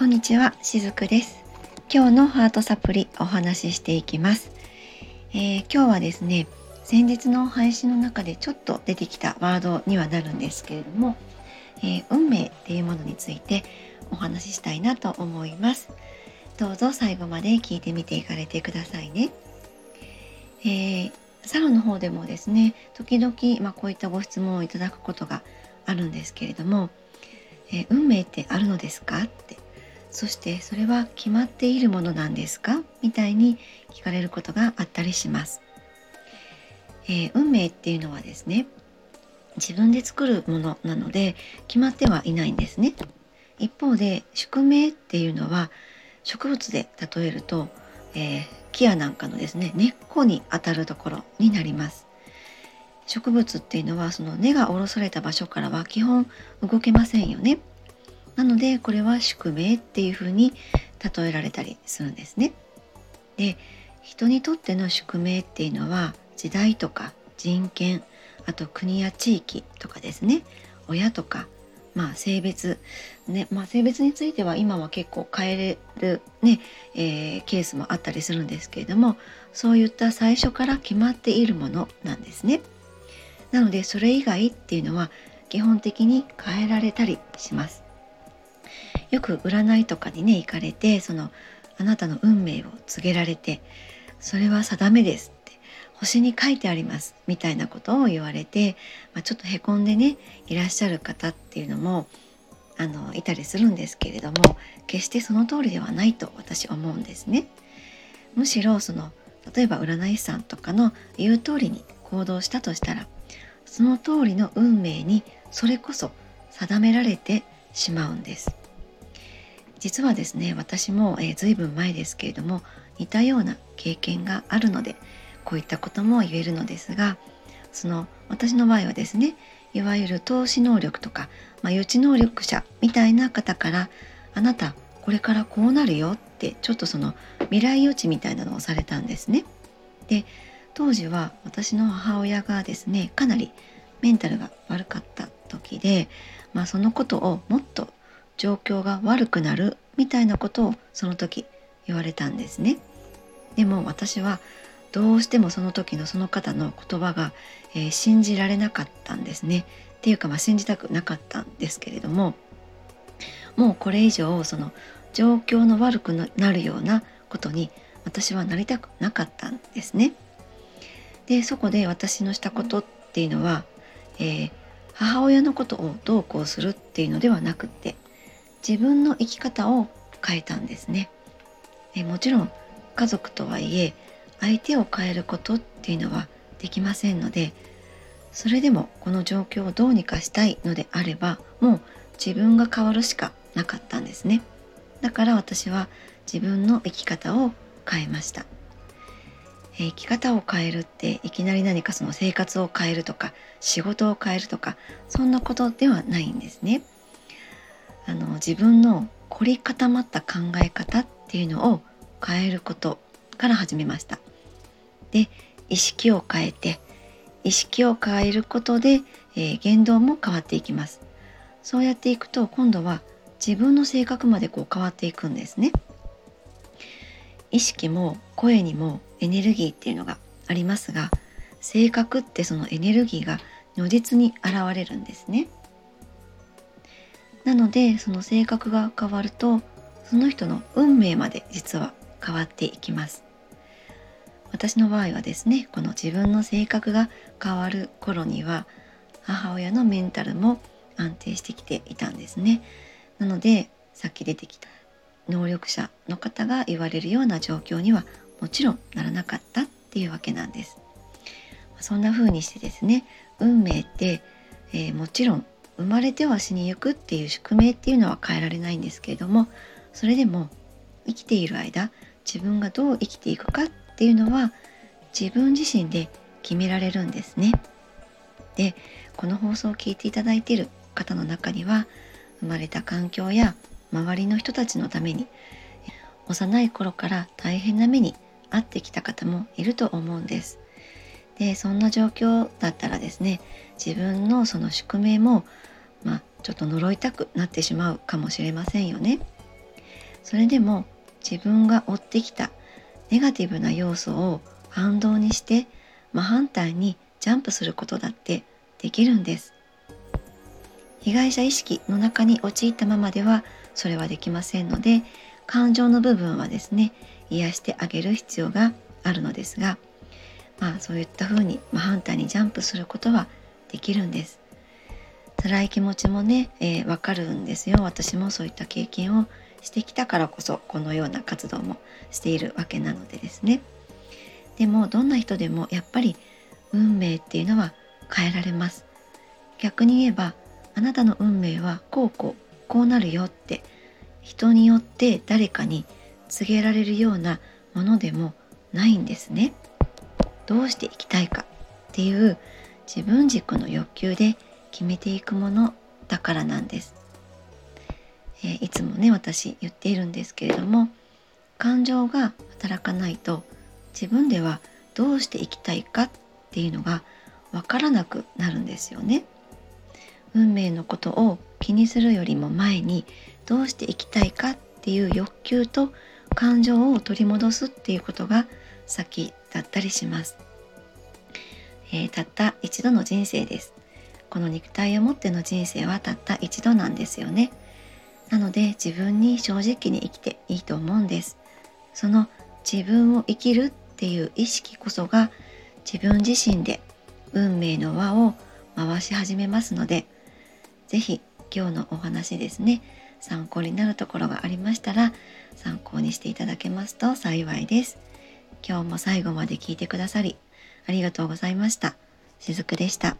こんにちは、しずくです。今日のハートサプリお話ししていきます、えー、今日はですね先日の配信の中でちょっと出てきたワードにはなるんですけれども、えー、運命っていうものについてお話ししたいなと思います。どうぞ最後まで聞いてみていかれてくださいね、えー、サロンの方でもですね時々、まあ、こういったご質問をいただくことがあるんですけれども、え、運命ってあるのですか？ってそしてそれは決まっているものなんですか？みたいに聞かれることがあったりします、えー、運命っていうのはですね自分で作るものなので決まってはいないんですね。一方で宿命っていうのは植物で例えると、えー、木やなんかのですね根っこにあたるところになります。植物っていうのはその根が下ろされた場所からは基本動けませんよね。なのでこれは宿命っていうふうに例えられたりするんですね。で人にとっての宿命っていうのは時代とか人権あと国や地域とかですね親とか、まあ、性別、ねまあ、性別については今は結構変えれるね、えー、ケースもあったりするんですけれどもそういった最初から決まっているものなんですね。なのでそれ以外っていうのは基本的に変えられたりします。よく占いとかにね行かれてそのあなたの運命を告げられてそれは定めですって星に書いてありますみたいなことを言われて、まあ、ちょっとへこんでねいらっしゃる方っていうのもあのいたりするんですけれども決してその通りではないと私思うんですね。むしろその例えば占い師さんとかの言う通りに行動したとしたらその通りの運命にそれこそ定められてしまうんです。実はですね私も、えー、随分前ですけれども似たような経験があるのでこういったことも言えるのですがその私の場合はですねいわゆる投資能力とか、まあ、予知能力者みたいな方からあなたこれからこうなるよってちょっとその未来予知みたいなのをされたんですね。で当時は私の母親がですねかなりメンタルが悪かった時で、まあ、そのことをもっと状況が悪くなるみたいなことをその時言われたんですね。でも私はどうしてもその時のその方の言葉が、えー、信じられなかったんですね。っていうかまあ信じたくなかったんですけれどももうこれ以上その状況の悪くなるようなことに私はなりたくなかったんですね。でそこで私のしたことっていうのは、えー、母親のことをどうこうするっていうのではなくって自分の生き方を変えたんですね。えもちろん家族とはいえ相手を変えることっていうのはできませんのでそれでもこの状況をどうにかしたいのであればもう自分が変わるしかなかったんですね。だから私は自分の生き方を変えました、え生き方を変えるっていきなり何かその生活を変えるとか仕事を変えるとかそんなことではないんですね。あの自分の凝り固まった考え方っていうのを変えることから始めました。で意識を変えて意識を変えることで、えー、言動も変わっていきます。そうやっていくと今度は自分の性格までこう変わっていくんですね。意識も声にもエネルギーっていうのがありますが性格ってそのエネルギーが如実に現れるんですね。なのでその性格が変わるとその人の運命まで実は変わっていきます。私の場合はですねこの自分の性格が変わる頃には母親のメンタルも安定してきていたんですね。なのでさっき出てきた能力者の方が言われるような状況にはもちろんならなかったっていうわけなんです。そんな風にしてですね運命って、えー、もちろん生まれては死にゆくっていう宿命っていうのは変えられないんですけれどもそれでも生きている間自分がどう生きていくかっていうのは自分自身で決められるんですね。でこの放送を聞いていただいている方の中には生まれた環境や周りの人たちのために幼い頃から大変な目に遭ってきた方もいると思うんです。でそんな状況だったらですね自分のその宿命も、ちょっと呪いたくなってしまうかもしれませんよね。それでも自分が追ってきたネガティブな要素を反動にして真反対にジャンプすることだってできるんです被害者意識の中に陥ったままではそれはできませんので感情の部分はですね癒してあげる必要があるのですがまあそういった風に真反対にジャンプすることはできるんです辛い気持ちもね、えー、わかるんですよ。私もそういった経験をしてきたからこそこのような活動もしているわけなのでですね。でもどんな人でもやっぱり運命っていうのは変えられます。逆に言えばあなたの運命はこうこうこうなるよって人によって誰かに告げられるようなものでもないんですね。どうしていきたいかっていう自分軸の欲求で決めていくものだからなんです、えー、いつもね私言っているんですけれども感情が働かないと自分ではどうしていきたいかっていうのがわからなくなるんですよね。運命のことを気にするよりも前にどうしていきたいかっていう欲求と感情を取り戻すっていうことが先だったりします、えー、たった一度の人生です。この肉体を持っての人生はたった一度なんですよね。なので自分に正直に生きていいと思うんです。その自分を生きるっていう意識こそが自分自身で運命の輪を回し始めますので是非今日のお話ですね参考になるところがありましたら参考にしていただけますと幸いです。今日も最後まで聞いてくださりありがとうございました。しずくでした。